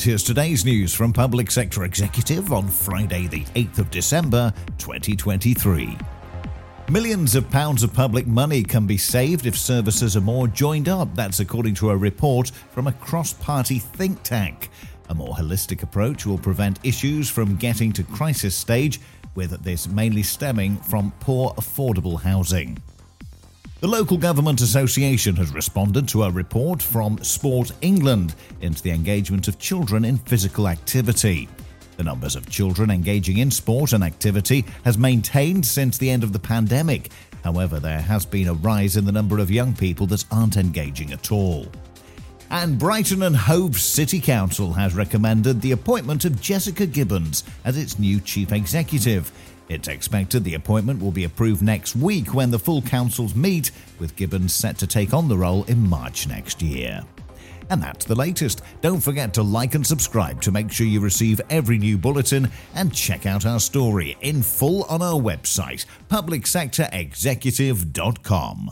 Here's today's news from Public Sector Executive on Friday, the 8th of December, 2023. Millions of pounds of public money can be saved if services are more joined up. That's according to a report from a cross party think tank. A more holistic approach will prevent issues from getting to crisis stage, with this mainly stemming from poor affordable housing. The Local Government Association has responded to a report from Sport England into the engagement of children in physical activity. The numbers of children engaging in sport and activity has maintained since the end of the pandemic. However, there has been a rise in the number of young people that aren't engaging at all. And Brighton and Hove City Council has recommended the appointment of Jessica Gibbons as its new chief executive. It's expected the appointment will be approved next week when the full councils meet, with Gibbons set to take on the role in March next year. And that's the latest. Don't forget to like and subscribe to make sure you receive every new bulletin and check out our story in full on our website, publicsectorexecutive.com.